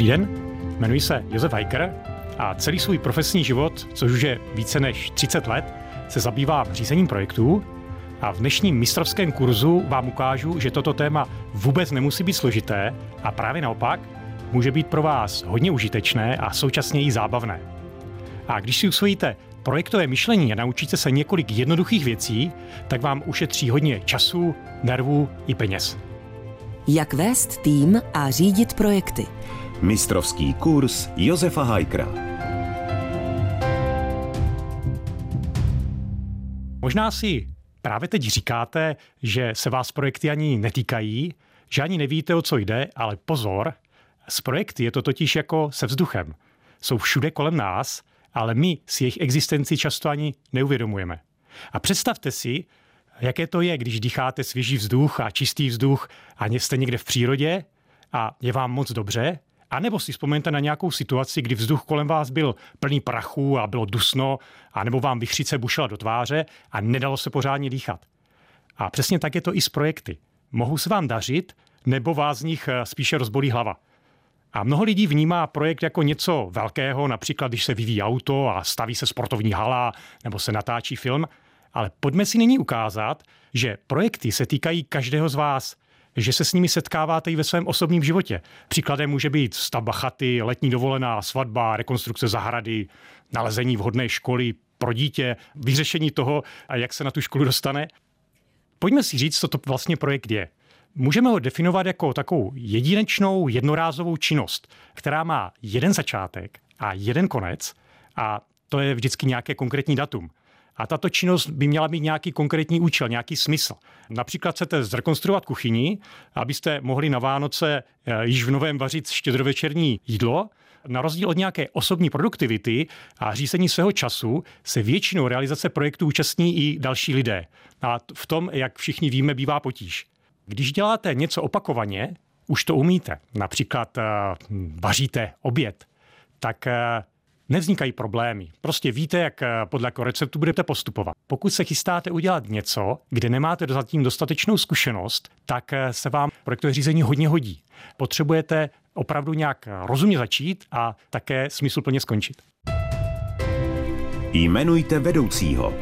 Dobrý den, jmenuji se Josef Heiker a celý svůj profesní život, což už je více než 30 let, se zabývá řízením projektů a v dnešním mistrovském kurzu vám ukážu, že toto téma vůbec nemusí být složité a právě naopak může být pro vás hodně užitečné a současně i zábavné. A když si usvojíte projektové myšlení a naučíte se několik jednoduchých věcí, tak vám ušetří hodně času, nervů i peněz. Jak vést tým a řídit projekty. Mistrovský kurz Josefa Hajkra. Možná si právě teď říkáte, že se vás projekty ani netýkají, že ani nevíte, o co jde, ale pozor, s projekty je to totiž jako se vzduchem. Jsou všude kolem nás, ale my si jejich existenci často ani neuvědomujeme. A představte si, jaké to je, když dýcháte svěží vzduch a čistý vzduch a jste někde v přírodě a je vám moc dobře, a nebo si vzpomeňte na nějakou situaci, kdy vzduch kolem vás byl plný prachu a bylo dusno, a nebo vám vychřice bušela do tváře a nedalo se pořádně dýchat. A přesně tak je to i s projekty. Mohou se vám dařit, nebo vás z nich eh, spíše rozbolí hlava. A mnoho lidí vnímá projekt jako něco velkého, například když se vyvíjí auto a staví se sportovní hala nebo se natáčí film. Ale pojďme si nyní ukázat, že projekty se týkají každého z vás, že se s nimi setkáváte i ve svém osobním životě. Příkladem může být stavba chaty, letní dovolená, svatba, rekonstrukce zahrady, nalezení vhodné školy pro dítě, vyřešení toho, jak se na tu školu dostane. Pojďme si říct, co to vlastně projekt je. Můžeme ho definovat jako takovou jedinečnou, jednorázovou činnost, která má jeden začátek a jeden konec a to je vždycky nějaké konkrétní datum. A tato činnost by měla mít nějaký konkrétní účel, nějaký smysl. Například chcete zrekonstruovat kuchyni, abyste mohli na Vánoce eh, již v novém vařit štědrovečerní jídlo, na rozdíl od nějaké osobní produktivity a řízení svého času se většinou realizace projektu účastní i další lidé. A v tom, jak všichni víme, bývá potíž. Když děláte něco opakovaně, už to umíte. Například uh, vaříte oběd, tak uh, nevznikají problémy. Prostě víte, jak podle jakého receptu budete postupovat. Pokud se chystáte udělat něco, kde nemáte zatím dostatečnou zkušenost, tak se vám projektové řízení hodně hodí. Potřebujete opravdu nějak rozumně začít a také smysluplně skončit. Jmenujte vedoucího.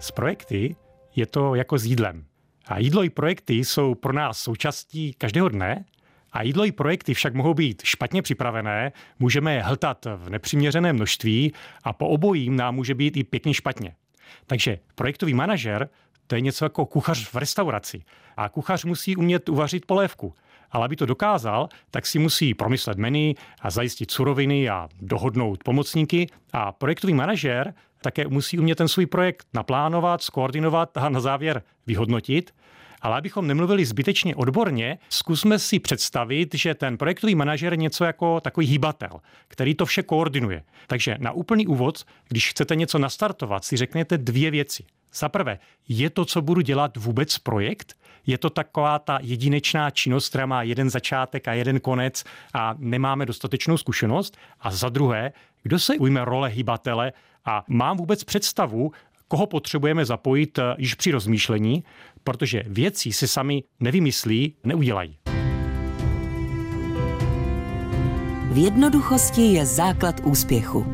S projekty je to jako s jídlem. A jídlo i projekty jsou pro nás součástí každého dne a jídlo i projekty však mohou být špatně připravené, můžeme je hltat v nepřiměřeném množství a po obojím nám může být i pěkně špatně. Takže projektový manažer to je něco jako kuchař v restauraci. A kuchař musí umět uvařit polévku. Ale aby to dokázal, tak si musí promyslet menu a zajistit suroviny a dohodnout pomocníky. A projektový manažer také musí umět ten svůj projekt naplánovat, skoordinovat a na závěr vyhodnotit. Ale abychom nemluvili zbytečně odborně, zkusme si představit, že ten projektový manažer je něco jako takový hýbatel, který to vše koordinuje. Takže na úplný úvod, když chcete něco nastartovat, si řekněte dvě věci. Za prvé, je to, co budu dělat, vůbec projekt? Je to taková ta jedinečná činnost, která má jeden začátek a jeden konec a nemáme dostatečnou zkušenost? A za druhé, kdo se ujme role hybatele a mám vůbec představu, koho potřebujeme zapojit eh, již při rozmýšlení, protože věci si sami nevymyslí, neudělají. V jednoduchosti je základ úspěchu.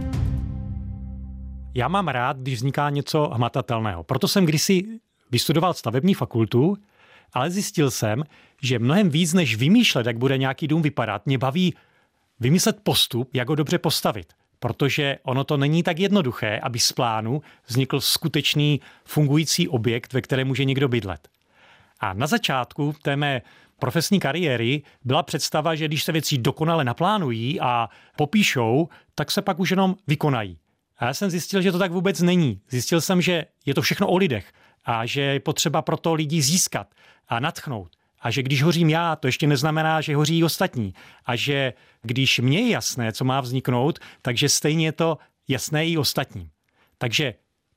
Já mám rád, když vzniká něco hmatatelného. Proto jsem kdysi vystudoval stavební fakultu, ale zjistil jsem, že mnohem víc než vymýšlet, jak bude nějaký dům vypadat, mě baví vymyslet postup, jak ho dobře postavit protože ono to není tak jednoduché, aby z plánu vznikl skutečný fungující objekt, ve kterém může někdo bydlet. A na začátku té mé profesní kariéry byla představa, že když se věci dokonale naplánují a popíšou, tak se pak už jenom vykonají. A já jsem zjistil, že to tak vůbec není. Zjistil jsem, že je to všechno o lidech a že je potřeba proto lidi získat a natchnout. A že když hořím já, to ještě neznamená, že hoří i ostatní. A že když mně je jasné, co má vzniknout, takže stejně je to jasné i ostatním. Takže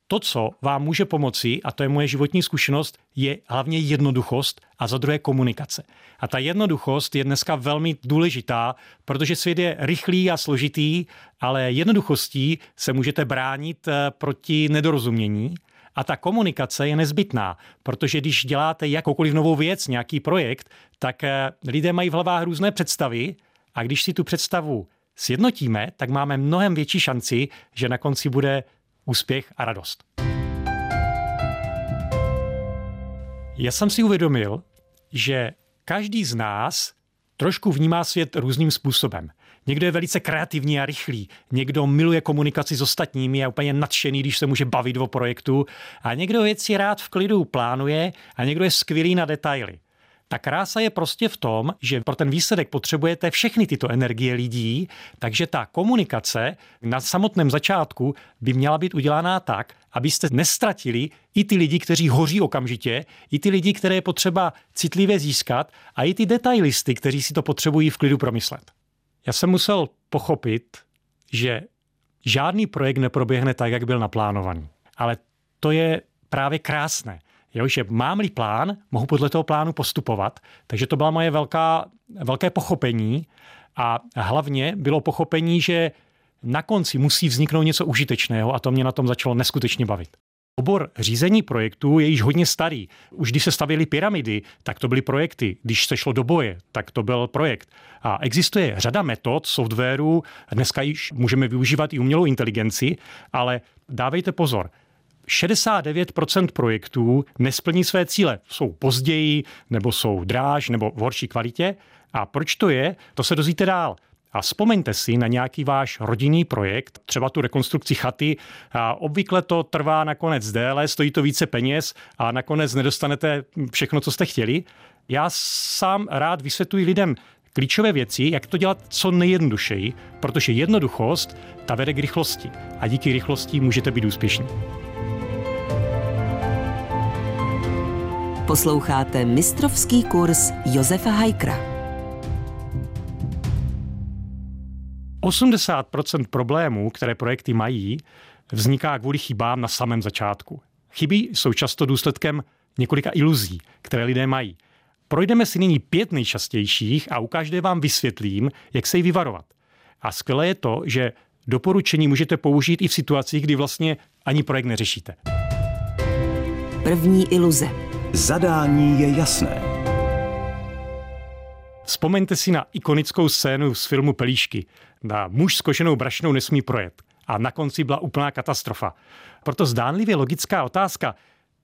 to, co vám může pomoci, a to je moje životní zkušenost, je hlavně jednoduchost a za druhé komunikace. A ta jednoduchost je dneska velmi důležitá, protože svět je rychlý a složitý, ale jednoduchostí se můžete bránit eh, proti nedorozumění A ta komunikace je nezbytná, protože když děláte jakoukoliv novou věc, nějaký projekt, tak eh, lidé mají v hlavách různé představy a když si tu představu sjednotíme, tak máme mnohem větší šanci, že na konci bude úspěch a radost. Já jsem si uvědomil, že každý z nás trošku vnímá svět různým způsobem. Někdo je velice kreativní a rychlý, někdo miluje komunikaci s ostatními, je úplně nadšený, když se může bavit o projektu a někdo věci rád v klidu plánuje a někdo je skvělý na detaily. Ta krása je prostě v tom, že pro ten výsledek potřebujete všechny tyto energie lidí, takže ta komunikace na samotném začátku by měla být udělaná tak, abyste nestratili i ty lidi, kteří hoří okamžitě, i ty lidi, které je potřeba citlivě získat a i ty detailisty, kteří si to potřebují v klidu promyslet. Já jsem musel pochopit, že žádný projekt neproběhne tak, jak byl naplánovaný. Ale to je právě krásné. Jo, že mám-li plán, mohu podle toho plánu postupovat. Takže to byla moje velká, velké pochopení a hlavně bylo pochopení, že na konci musí vzniknout něco užitečného a to mě na tom začalo neskutečně bavit. Obor řízení projektů je již hodně starý. Už když se stavěly pyramidy, tak to byly projekty. Když se šlo do boje, tak to byl projekt. A existuje řada metod softwaru, dneska již můžeme využívat i umělou inteligenci, ale dávejte pozor, 69% projektů nesplní své cíle. Jsou později, nebo jsou dráž, nebo v horší kvalitě. A proč to je, to se dozvíte dál. A vzpomeňte si na nějaký váš rodinný projekt, třeba tu rekonstrukci chaty. A obvykle to trvá nakonec déle, stojí to více peněz a nakonec nedostanete všechno, co jste chtěli. Já sám rád vysvětluji lidem klíčové věci, jak to dělat co nejjednodušeji, protože jednoduchost ta vede k rychlosti a díky rychlosti můžete být úspěšní. Posloucháte mistrovský kurz Josefa Hajkra. 80% problémů, které projekty mají, vzniká kvůli chybám na samém začátku. Chyby jsou často důsledkem několika iluzí, které lidé mají. Projdeme si nyní pět nejčastějších a u každé vám vysvětlím, jak se jí vyvarovat. A skvělé je to, že doporučení můžete použít i v situacích, kdy vlastně ani projekt neřešíte. První iluze. Zadání je jasné. Vzpomeňte si na ikonickou scénu z filmu Pelíšky. Na muž s koženou brašnou nesmí projet. A na konci byla úplná katastrofa. Proto zdánlivě logická otázka,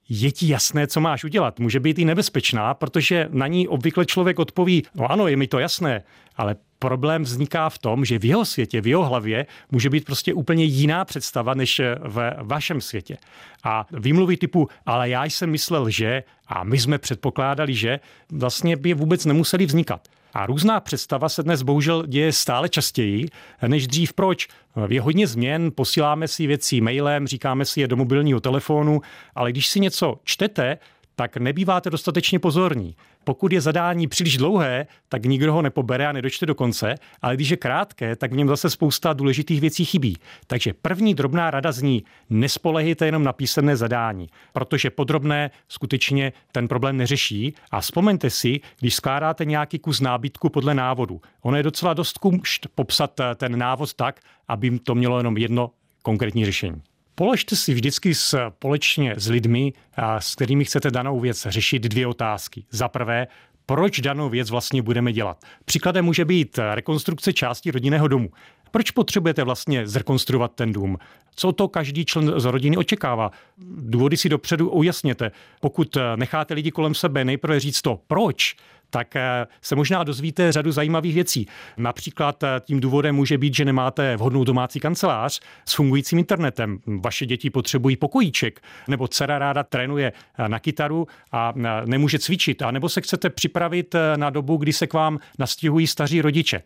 je ti jasné, co máš udělat. Může být i nebezpečná, protože na ní obvykle člověk odpoví, no ano, je mi to jasné, ale problém vzniká v tom, že v jeho světě, v jeho hlavě může být prostě úplně jiná představa než ve vašem světě. A výmluvy typu, ale já jsem myslel, že a my jsme předpokládali, že vlastně by vůbec nemuseli vznikat. A různá představa se dnes bohužel děje stále častěji než dřív. Proč? Je hodně změn, posíláme si věci mailem, říkáme si je do mobilního telefonu, ale když si něco čtete, tak nebýváte dostatečně pozorní. Pokud je zadání příliš dlouhé, tak nikdo ho nepobere a nedočte do konce, ale když je krátké, tak v něm zase spousta důležitých věcí chybí. Takže první drobná rada zní, nespolehejte jenom na písemné zadání, protože podrobné skutečně ten problém neřeší a vzpomeňte si, když skládáte nějaký kus nábytku podle návodu. Ono je docela dost kumšt popsat ten návod tak, aby to mělo jenom jedno konkrétní řešení. Položte si vždycky společně s lidmi, s kterými chcete danou věc řešit, dvě otázky. Za prvé, proč danou věc vlastně budeme dělat. Příkladem může být rekonstrukce části rodinného domu. Proč potřebujete vlastně zrekonstruovat ten dům? Co to každý člen z rodiny očekává? Důvody si dopředu ujasněte. Pokud necháte lidi kolem sebe nejprve říct to, proč, tak eh, se možná dozvíte řadu zajímavých věcí. Například eh, tím důvodem může být, že nemáte vhodnou domácí kancelář s fungujícím internetem. Vaše děti potřebují pokojíček, nebo dcera ráda trénuje eh, na kytaru a nemůže cvičit, a nebo se chcete připravit na dobu, kdy se k vám nastěhují staří rodiče.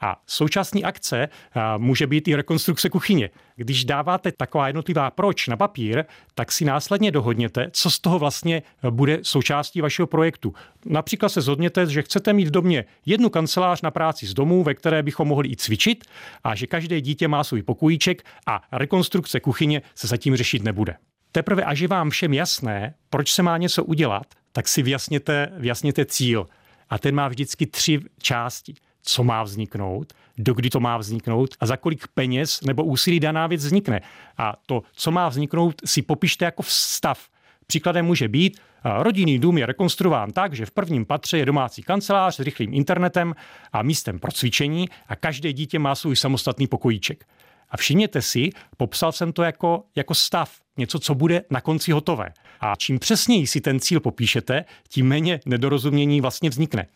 A součástí akce může být i rekonstrukce kuchyně. Když dáváte taková jednotlivá proč na papír, tak si následně dohodněte, co z toho vlastně bude součástí vašeho projektu. Například se zhodněte, že chcete mít v domě jednu kancelář na práci z domu, ve které bychom mohli i cvičit a že každé dítě má svůj pokojíček a rekonstrukce kuchyně se zatím řešit nebude. Teprve až je vám všem jasné, proč se má něco udělat, tak si vyjasněte, vyjasněte cíl. A ten má vždycky tři části co má vzniknout, dokdy to má vzniknout a za kolik peněz nebo úsilí daná věc vznikne. A to, co má vzniknout, si popište jako stav. Příkladem může být, rodinný dům je rekonstruován tak, že v prvním patře je domácí kancelář s rychlým internetem a místem pro cvičení a každé dítě má svůj samostatný pokojíček. A všimněte si, popsal jsem to jako, jako stav, něco, co bude na konci hotové. A čím přesněji si ten cíl popíšete, tím méně nedorozumění vlastně vznikne.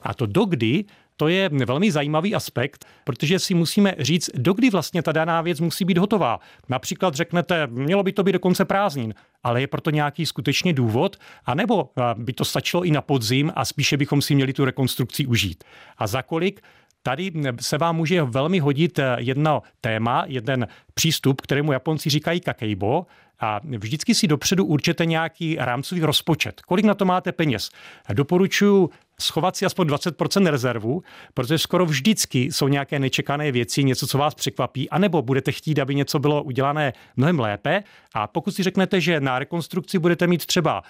A to dokdy to je velmi zajímavý aspekt, protože si musíme říct, dokdy vlastně ta daná věc musí být hotová. Například řeknete, mělo by to být do konce prázdnin, ale je proto nějaký skutečně důvod, anebo by to stačilo i na podzim a spíše bychom si měli tu rekonstrukci užít. A za kolik Tady se vám může velmi hodit jedno téma, jeden přístup, kterému Japonci říkají kakeibo, a vždycky si dopředu určete nějaký rámcový rozpočet. Kolik na to máte peněz? Doporučuji schovat si aspoň 20% rezervu, protože skoro vždycky jsou nějaké nečekané věci, něco, co vás překvapí, anebo budete chtít, aby něco bylo udělané mnohem lépe. A pokud si řeknete, že na rekonstrukci budete mít třeba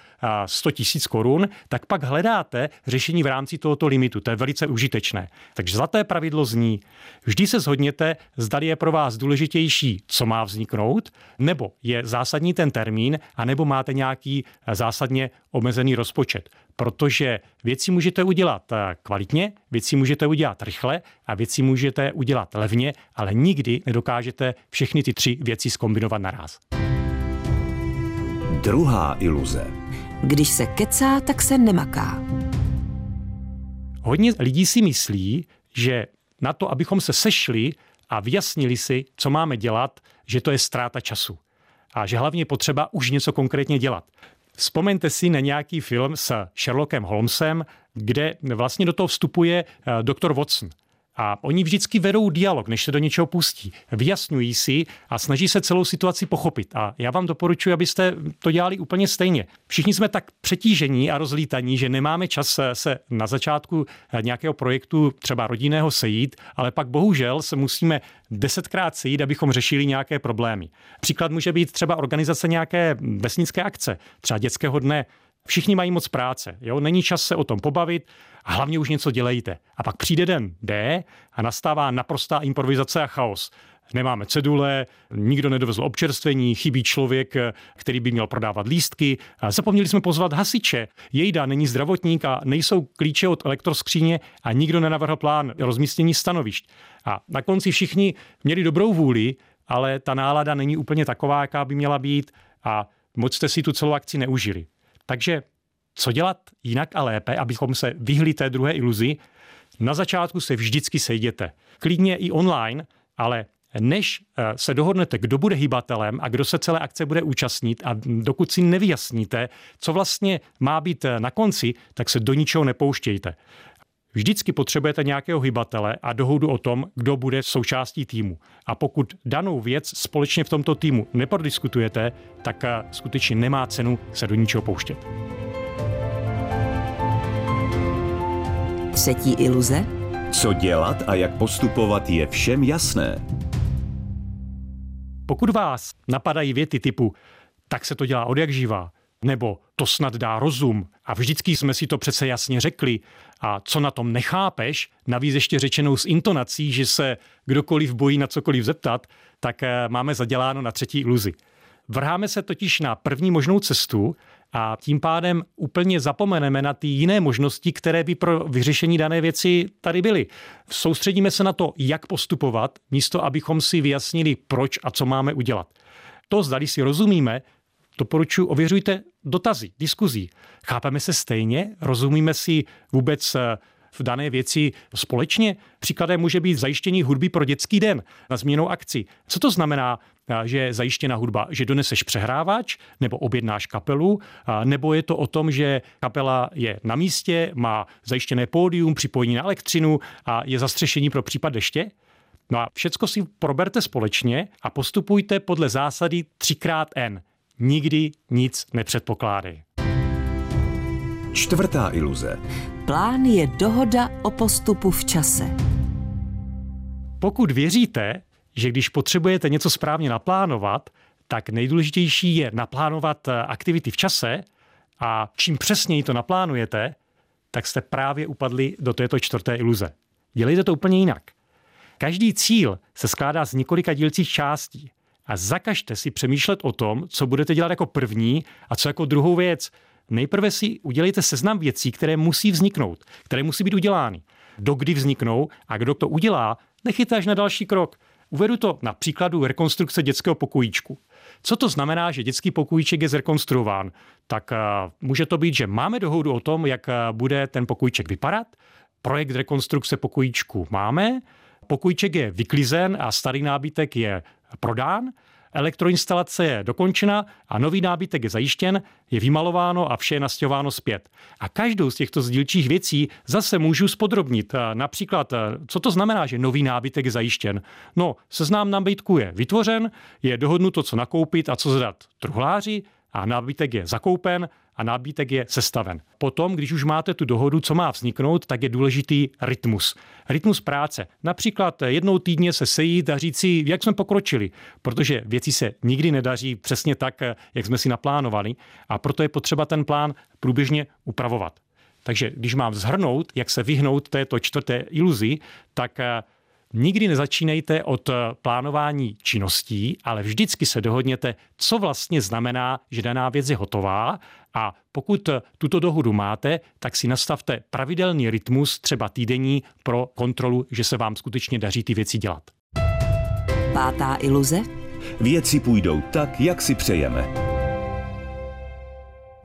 100 tisíc korun, tak pak hledáte řešení v rámci tohoto limitu. To je velice užitečné. Takže zlaté pravidlo zní, vždy se zhodněte, zda je pro vás důležitější, co má vzniknout, nebo je zásadní ten termín, anebo máte nějaký zásadně omezený rozpočet protože věci můžete udělat eh, kvalitně, věci můžete udělat rychle a věci můžete udělat levně, ale nikdy nedokážete všechny ty tři věci skombinovat naraz. Druhá iluze. Když se kecá, tak se nemaká. Hodně lidí si myslí, že na to, abychom se sešli a vyjasnili si, co máme dělat, že to je ztráta času. A že hlavně potřeba už něco konkrétně dělat. Vzpomeňte si na nějaký film s Sherlockem Holmesem, kde vlastně do toho vstupuje eh, doktor Watson. A oni vždycky vedou dialog, než se do něčeho pustí. Vyjasňují si a snaží se celou situaci pochopit. A já vám doporučuji, abyste to dělali úplně stejně. Všichni jsme tak přetížení a rozlítaní, že nemáme čas se na začátku nějakého projektu třeba rodinného sejít, ale pak bohužel se musíme desetkrát sejít, abychom řešili nějaké problémy. Příklad může být třeba organizace nějaké vesnické akce, třeba dětského dne. Všichni mají moc práce, jo? není čas se o tom pobavit a hlavně už něco dělejte. A pak přijde den D a nastává naprostá improvizace a chaos. Nemáme cedule, nikdo nedovezl občerstvení, chybí člověk, který by měl prodávat lístky. Zapomněli jsme pozvat hasiče. Jejda není zdravotník a nejsou klíče od elektroskříně a nikdo nenavrhl plán rozmístění stanovišť. A na konci všichni měli dobrou vůli, ale ta nálada není úplně taková, jaká by měla být a moc jste si tu celou akci neužili. Takže co dělat jinak a lépe, abychom se vyhli té druhé iluzi? Na začátku se vždycky sejděte. Klidně i online, ale než eh, se dohodnete, kdo bude hýbatelem a kdo se celé akce bude účastnit a dokud si nevyjasníte, co vlastně má být eh, na konci, tak se do ničeho nepouštějte. Vždycky potřebujete nějakého hybatele a dohodu o tom, kdo bude součástí týmu. A pokud danou věc společně v tomto týmu neprodiskutujete, tak eh, skutečně nemá cenu se do ničeho pouštět. Třetí iluze? Co dělat a jak postupovat je všem jasné. Pokud vás napadají věty typu tak se to dělá od jak živá, nebo to snad dá rozum a vždycky jsme si to přece jasně řekli a co na tom nechápeš, navíc ještě řečenou s intonací, že se kdokoliv bojí na cokoliv zeptat, tak eh, máme zaděláno na třetí iluzi. Vrháme se totiž na první možnou cestu a tím pádem úplně zapomeneme na ty jiné možnosti, které by pro vyřešení dané věci tady byly. Soustředíme se na to, jak postupovat, místo abychom si vyjasnili, proč a co máme udělat. To, zdali si rozumíme, doporučuji, ověřujte dotazy, diskuzí. Chápeme se stejně? Rozumíme si vůbec eh, v dané věci společně. Příkladem může být zajištění hudby pro dětský den na změnou akci. Co to znamená, že je zajištěna hudba? Že doneseš přehrávač nebo objednáš kapelu? Nebo je to o tom, že kapela je na místě, má zajištěné pódium, připojení na elektřinu a je zastřešení pro případ deště? No a všecko si proberte společně a postupujte podle zásady 3x Nikdy nic nepředpokládej. Čtvrtá iluze. Plán je dohoda o postupu v čase. Pokud věříte, že když potřebujete něco správně naplánovat, tak nejdůležitější je naplánovat eh, aktivity v čase a čím přesněji to naplánujete, tak jste právě upadli do této čtvrté iluze. Dělejte to úplně jinak. Každý cíl se skládá z několika dílcích částí. A zakažte si přemýšlet o tom, co budete dělat jako první a co jako druhou věc. Nejprve si udělejte seznam věcí, které musí vzniknout, které musí být udělány. Dokdy vzniknou a kdo to udělá, nechejte až na další krok. Uvedu to na příkladu rekonstrukce dětského pokojíčku. Co to znamená, že dětský pokojíček je zrekonstruován? Tak uh, může to být, že máme dohodu o tom, jak uh, bude ten pokojíček vypadat. Projekt rekonstrukce pokojíčku máme, pokojíček je vyklizen a starý nábytek je prodán elektroinstalace je dokončena a nový nábytek je zajištěn, je vymalováno a vše je nastěhováno zpět. A každou z těchto sdílčích věcí zase můžu spodrobnit. Například, co to znamená, že nový nábytek je zajištěn? No, seznám nábytku je vytvořen, je dohodnuto, co nakoupit a co zadat truhláři, a nábytek je zakoupen a nábytek je sestaven. Potom, když už máte tu dohodu, co má vzniknout, tak je důležitý rytmus. Rytmus práce. Například jednou týdně se sejít a říct si, jak jsme pokročili, protože věci se nikdy nedaří přesně tak, jak jsme si naplánovali a proto je potřeba ten plán průběžně upravovat. Takže když mám zhrnout, jak se vyhnout této čtvrté iluzi, tak Nikdy nezačínejte od eh, plánování činností, ale vždycky se dohodněte, co vlastně znamená, že daná věc je hotová a pokud eh, tuto dohodu máte, tak si nastavte pravidelný rytmus, třeba týdenní, pro kontrolu, že se vám skutečně daří ty věci dělat. Pátá iluze? Věci půjdou tak, jak si přejeme.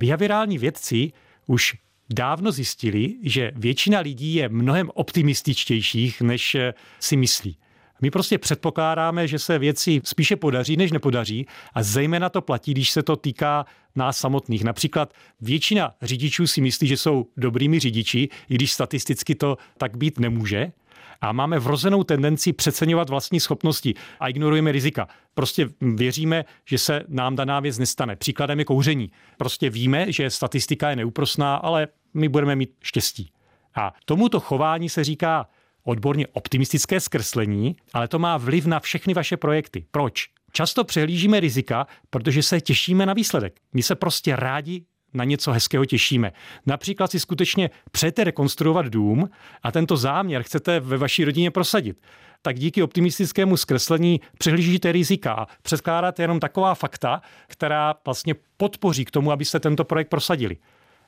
Behaviorální vědci už dávno zjistili, že většina lidí je mnohem optimističtějších, než eh, si myslí. My prostě předpokládáme, že se věci spíše podaří, než nepodaří a zejména to platí, když se to týká nás samotných. Například většina řidičů si myslí, že jsou dobrými řidiči, i když statisticky to tak být nemůže. A máme vrozenou tendenci přeceňovat vlastní schopnosti a ignorujeme rizika. Prostě věříme, že se nám daná věc nestane. Příkladem je kouření. Prostě víme, že statistika je neúprosná, ale my budeme mít štěstí. A tomuto chování se říká odborně optimistické zkreslení, ale to má vliv na všechny vaše projekty. Proč? Často přehlížíme rizika, protože se těšíme na výsledek. My se prostě rádi na něco hezkého těšíme. Například si skutečně přejete rekonstruovat dům a tento záměr chcete ve vaší rodině prosadit. Tak díky optimistickému zkreslení přehlížíte rizika a předkládáte jenom taková fakta, která vlastně podpoří k tomu, abyste tento projekt prosadili.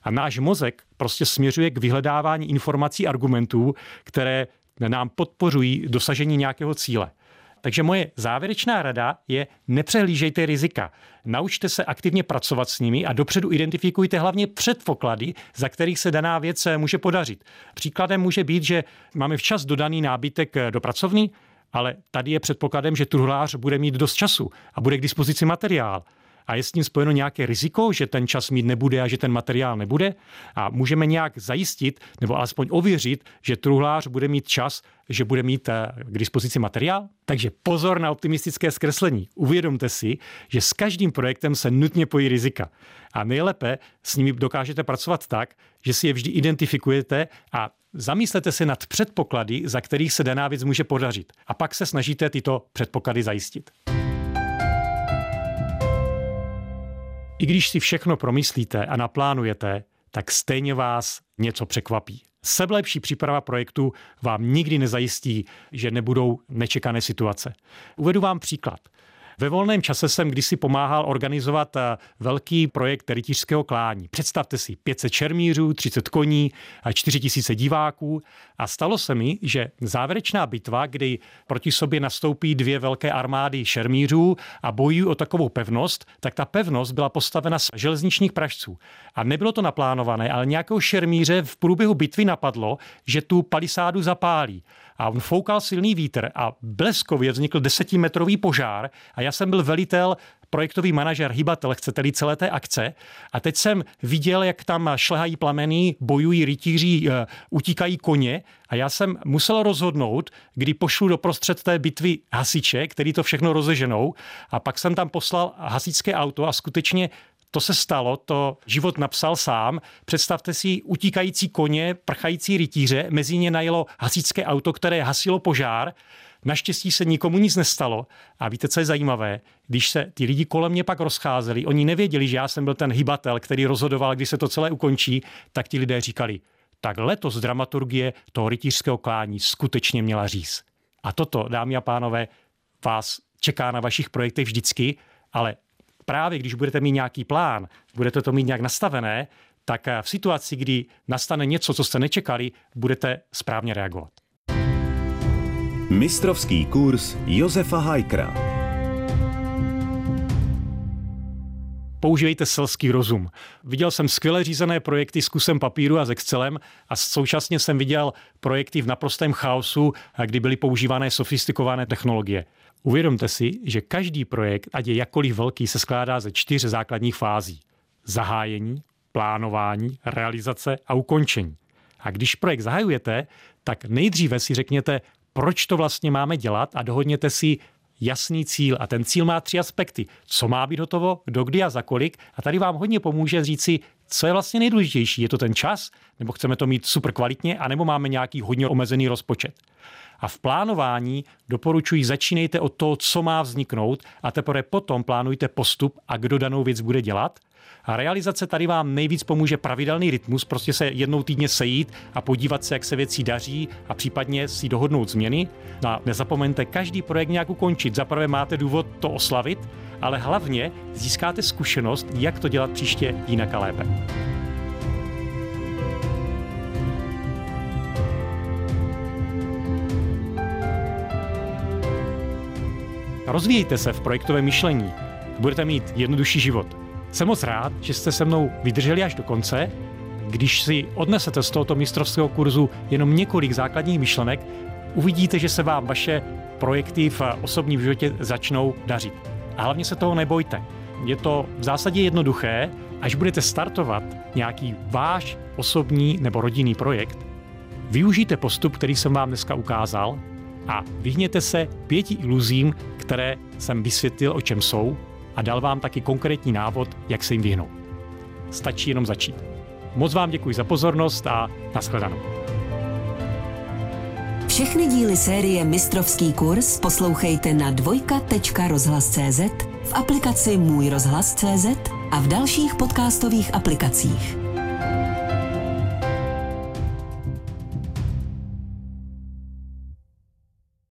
A náš mozek prostě směřuje k vyhledávání informací, argumentů, které nám podporují dosažení nějakého cíle. Takže moje závěrečná rada je nepřehlížejte rizika. Naučte se aktivně pracovat s nimi a dopředu identifikujte hlavně předpoklady, za kterých se daná věc může podařit. Příkladem může být, že máme včas dodaný nábytek do pracovny, ale tady je předpokladem, že truhlář bude mít dost času a bude k dispozici materiál a je s tím spojeno nějaké riziko, že ten čas mít nebude a že ten materiál nebude a můžeme nějak zajistit nebo alespoň ověřit, že truhlář bude mít čas, že bude mít eh, k dispozici materiál. Takže pozor na optimistické zkreslení. Uvědomte si, že s každým projektem se nutně pojí rizika. A nejlépe s nimi dokážete pracovat tak, že si je vždy identifikujete a zamyslete se nad předpoklady, za kterých se daná věc může podařit. A pak se snažíte tyto předpoklady zajistit. I když si všechno promyslíte a naplánujete, tak stejně vás něco překvapí. Sebelepší příprava projektu vám nikdy nezajistí, že nebudou nečekané situace. Uvedu vám příklad. Ve volném čase jsem kdysi pomáhal organizovat eh, velký projekt rytířského klání. Představte si 500 šermířů, 30 koní a 4000 diváků. A stalo se mi, že závěrečná bitva, kdy proti sobě nastoupí dvě velké armády šermířů a bojují o takovou pevnost, tak ta pevnost byla postavena z železničních pražců. A nebylo to naplánované, ale nějakého šermíře v průběhu bitvy napadlo, že tu palisádu zapálí a on foukal silný vítr a bleskově vznikl desetimetrový požár a já jsem byl velitel projektový manažer, hybatel, chcete-li celé té akce. A teď jsem viděl, jak tam šlehají plameny, bojují rytíři, eh, utíkají koně a já jsem musel rozhodnout, kdy pošlu do prostřed té bitvy hasiče, který to všechno rozeženou a pak jsem tam poslal hasičské auto a skutečně to se stalo, to život napsal sám. Představte si utíkající koně, prchající rytíře, mezi ně najelo hasičské auto, které hasilo požár. Naštěstí se nikomu nic nestalo. A víte, co je zajímavé? Když se ty lidi kolem mě pak rozcházeli, oni nevěděli, že já jsem byl ten hybatel, který rozhodoval, kdy se to celé ukončí, tak ti lidé říkali, tak letos dramaturgie toho rytířského klání skutečně měla říct. A toto, dámy a pánové, vás čeká na vašich projektech vždycky, ale právě když budete mít nějaký plán, budete to mít nějak nastavené, tak v situaci, kdy nastane něco, co jste nečekali, budete správně reagovat. Mistrovský kurz Josefa Hajkra. Používejte selský rozum. Viděl jsem skvěle řízené projekty s kusem papíru a s Excelem a současně jsem viděl projekty v naprostém chaosu, kdy byly používané sofistikované technologie. Uvědomte si, že každý projekt, ať je jakkoliv velký, se skládá ze čtyř základních fází. Zahájení, plánování, realizace a ukončení. A když projekt zahajujete, tak nejdříve si řekněte, proč to vlastně máme dělat a dohodněte si jasný cíl. A ten cíl má tři aspekty. Co má být hotovo, kdo kdy a za kolik. A tady vám hodně pomůže říct si, co je vlastně nejdůležitější. Je to ten čas, nebo chceme to mít super kvalitně, anebo máme nějaký hodně omezený rozpočet. A v plánování doporučuji začínejte od toho, co má vzniknout a teprve potom plánujte postup a kdo danou věc bude dělat. A realizace tady vám nejvíc pomůže pravidelný rytmus, prostě se jednou týdně sejít a podívat se, jak se věcí daří a případně si dohodnout změny. No a nezapomeňte každý projekt nějak ukončit. Zaprvé máte důvod to oslavit, ale hlavně získáte zkušenost, jak to dělat příště jinak a lépe. Rozvíjejte se v projektovém myšlení. Budete mít jednodušší život. Jsem moc rád, že jste se mnou vydrželi až do konce. Když si odnesete z tohoto mistrovského kurzu jenom několik základních myšlenek, uvidíte, že se vám vaše projekty v osobním životě začnou dařit. A hlavně se toho nebojte. Je to v zásadě jednoduché, až budete startovat nějaký váš osobní nebo rodinný projekt, využijte postup, který jsem vám dneska ukázal a vyhněte se pěti iluzím, které jsem vysvětlil, o čem jsou a dal vám taky konkrétní návod, jak se jim vyhnout. Stačí jenom začít. Moc vám děkuji za pozornost a nashledanou. Všechny díly série Mistrovský kurz poslouchejte na dvojka.rozhlas.cz, v aplikaci Můj rozhlas.cz a v dalších podcastových aplikacích.